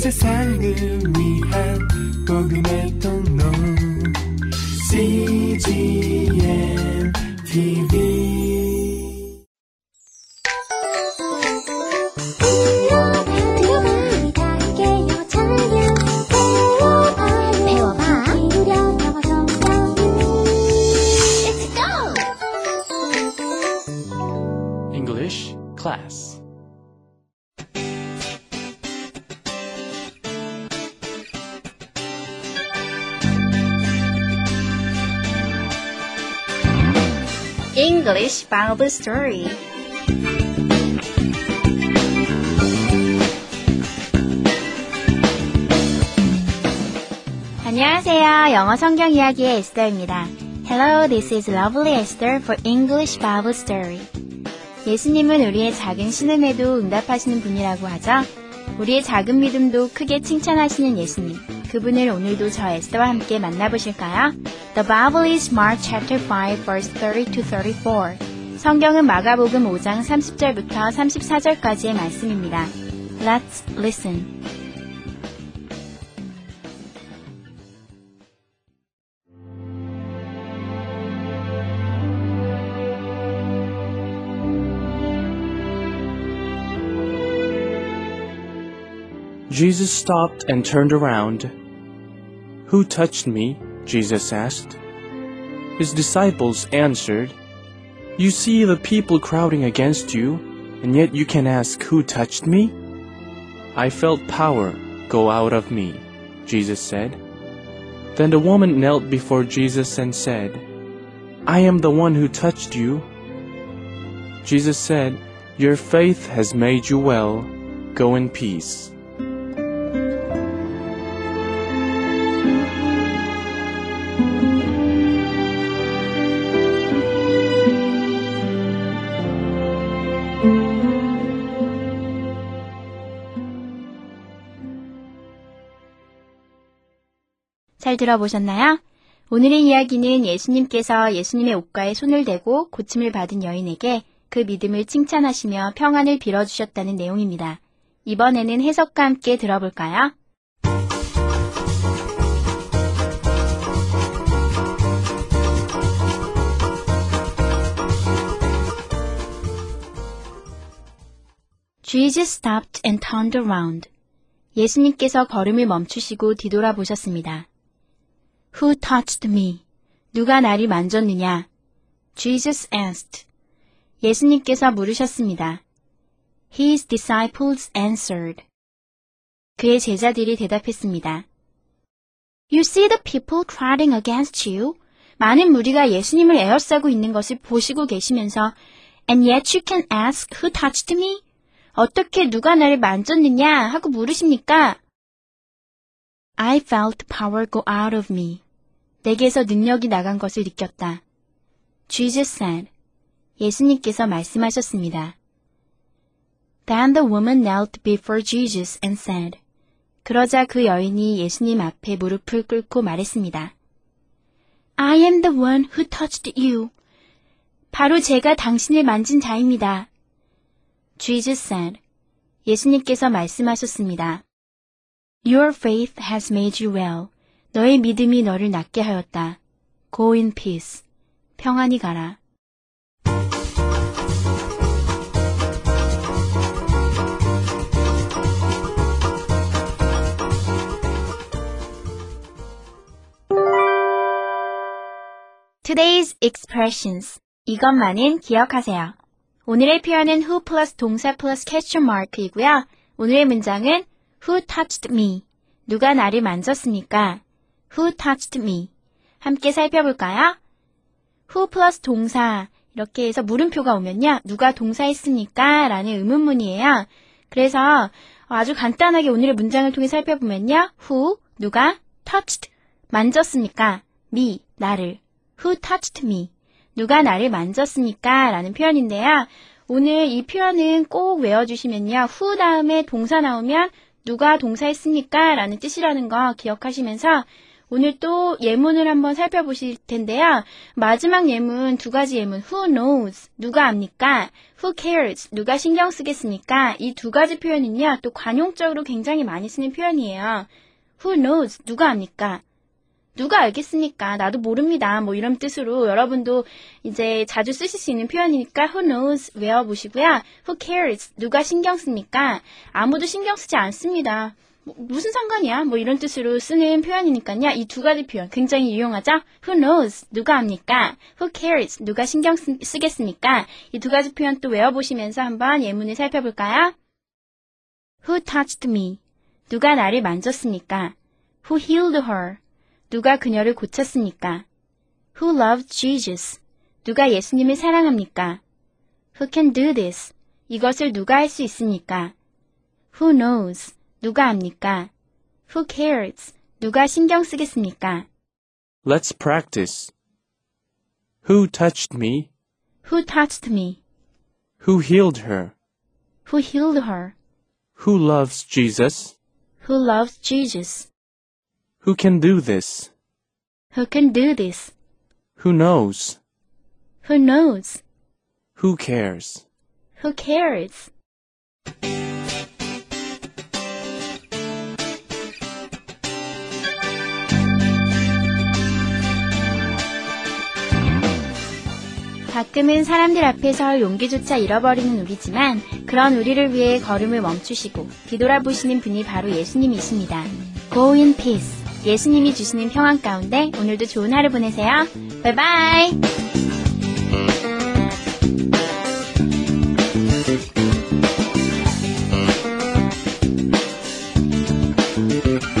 세상을 위한 복음의 통로 CGM TV 배워봐. English class English Bible Story. 안녕하세요. 영어 성경 이야기의 에스더입니다. Hello, this is Lovely Esther for English Bible Story. 예수님은 우리의 작은 신음에도 응답하시는 분이라고 하죠. 우리의 작은 믿음도 크게 칭찬하시는 예수님. 그분을 오늘도 저 에스더와 함께 만나보실까요? The Bible is Mark chapter 5 verse 30 to 34. 성경은 마가복음 5장 30절부터 34절까지의 말씀입니다. Let's listen. Jesus stopped and turned around. Who touched me? Jesus asked. His disciples answered, You see the people crowding against you, and yet you can ask, Who touched me? I felt power go out of me, Jesus said. Then the woman knelt before Jesus and said, I am the one who touched you. Jesus said, Your faith has made you well. Go in peace. 잘 들어보셨나요? 오늘의 이야기는 예수님께서 예수님의 옷가에 손을 대고 고침을 받은 여인에게 그 믿음을 칭찬하시며 평안을 빌어주셨다는 내용입니다. 이번에는 해석과 함께 들어볼까요? Jesus stopped and turned around. 예수님께서 걸음을 멈추시고 뒤돌아보셨습니다. Who touched me? 누가 나를 만졌느냐? Jesus asked. 예수님께서 물으셨습니다. His disciples answered. 그의 제자들이 대답했습니다. You see the people crowding against you? 많은 무리가 예수님을 에워싸고 있는 것을 보시고 계시면서 And yet you can ask who touched me? 어떻게 누가 나를 만졌느냐 하고 물으십니까? I felt power go out of me. 내게서 능력이 나간 것을 느꼈다. Jesus said. 예수님께서 말씀하셨습니다. Then the woman knelt before Jesus and said. 그러자 그 여인이 예수님 앞에 무릎을 꿇고 말했습니다. I am the one who touched you. 바로 제가 당신을 만진 자입니다. Jesus said. 예수님께서 말씀하셨습니다. Your faith has made you well. 너의 믿음이 너를 낫게 하였다. Go in peace. 평안히 가라. Today's expressions. 이것만은 기억하세요. 오늘의 표현은 who 플러스 동사 플러스 question mark이고요. 오늘의 문장은 who touched me? 누가 나를 만졌습니까? Who touched me? 함께 살펴볼까요? who 플러스 동사 이렇게 해서 물음표가 오면요. 누가 동사했습니까? 라는 의문문이에요. 그래서 아주 간단하게 오늘의 문장을 통해 살펴보면요. who 누가 touched 만졌습니까? me 나를 who touched me 누가 나를 만졌습니까? 라는 표현인데요. 오늘 이 표현은 꼭 외워주시면요. who 다음에 동사 나오면 누가 동사했습니까? 라는 뜻이라는 거 기억하시면서 오늘 또 예문을 한번 살펴보실 텐데요. 마지막 예문 두 가지 예문 who knows 누가 압니까? who cares 누가 신경 쓰겠습니까? 이 두 가지 표현은요. 또 관용적으로 굉장히 많이 쓰는 표현이에요. who knows 누가 압니까? 누가 알겠습니까? 나도 모릅니다. 뭐 이런 뜻으로 여러분도 이제 자주 쓰실 수 있는 표현이니까 who knows 외워보시고요. who cares 누가 신경 씁니까? 아무도 신경 쓰지 않습니다. 뭐, 무슨 상관이야? 뭐 이런 뜻으로 쓰는 표현이니까요. 이 두 가지 표현 굉장히 유용하죠? Who knows? 누가 압니까? Who cares? 누가 신경 쓰, 쓰겠습니까? 이 두 가지 표현 또 외워보시면서 한번 예문을 살펴볼까요? Who touched me? 누가 나를 만졌습니까? Who healed her? 누가 그녀를 고쳤습니까? Who loved Jesus? 누가 예수님을 사랑합니까? Who can do this? 이것을 누가 할 수 있습니까? Who knows? 누가 압니까? Who cares? 누가 신경 쓰겠습니까? Let's practice. Who touched me? Who touched me? Who healed her? Who healed her? Who loves Jesus? Who loves Jesus? Who can do this? Who can do this? Who knows? Who knows? Who cares? Who cares? 가끔은 사람들 앞에서 용기조차 잃어버리는 우리지만 그런 우리를 위해 걸음을 멈추시고 뒤돌아보시는 분이 바로 예수님이십니다. Go in peace. 예수님이 주시는 평안 가운데 오늘도 좋은 하루 보내세요. 바이바이. 온